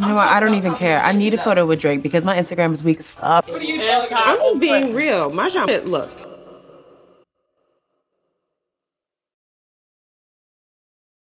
I don't even care. I need a photo with Drake because my Instagram is weak as fuck. I'm just being real. My shop, look,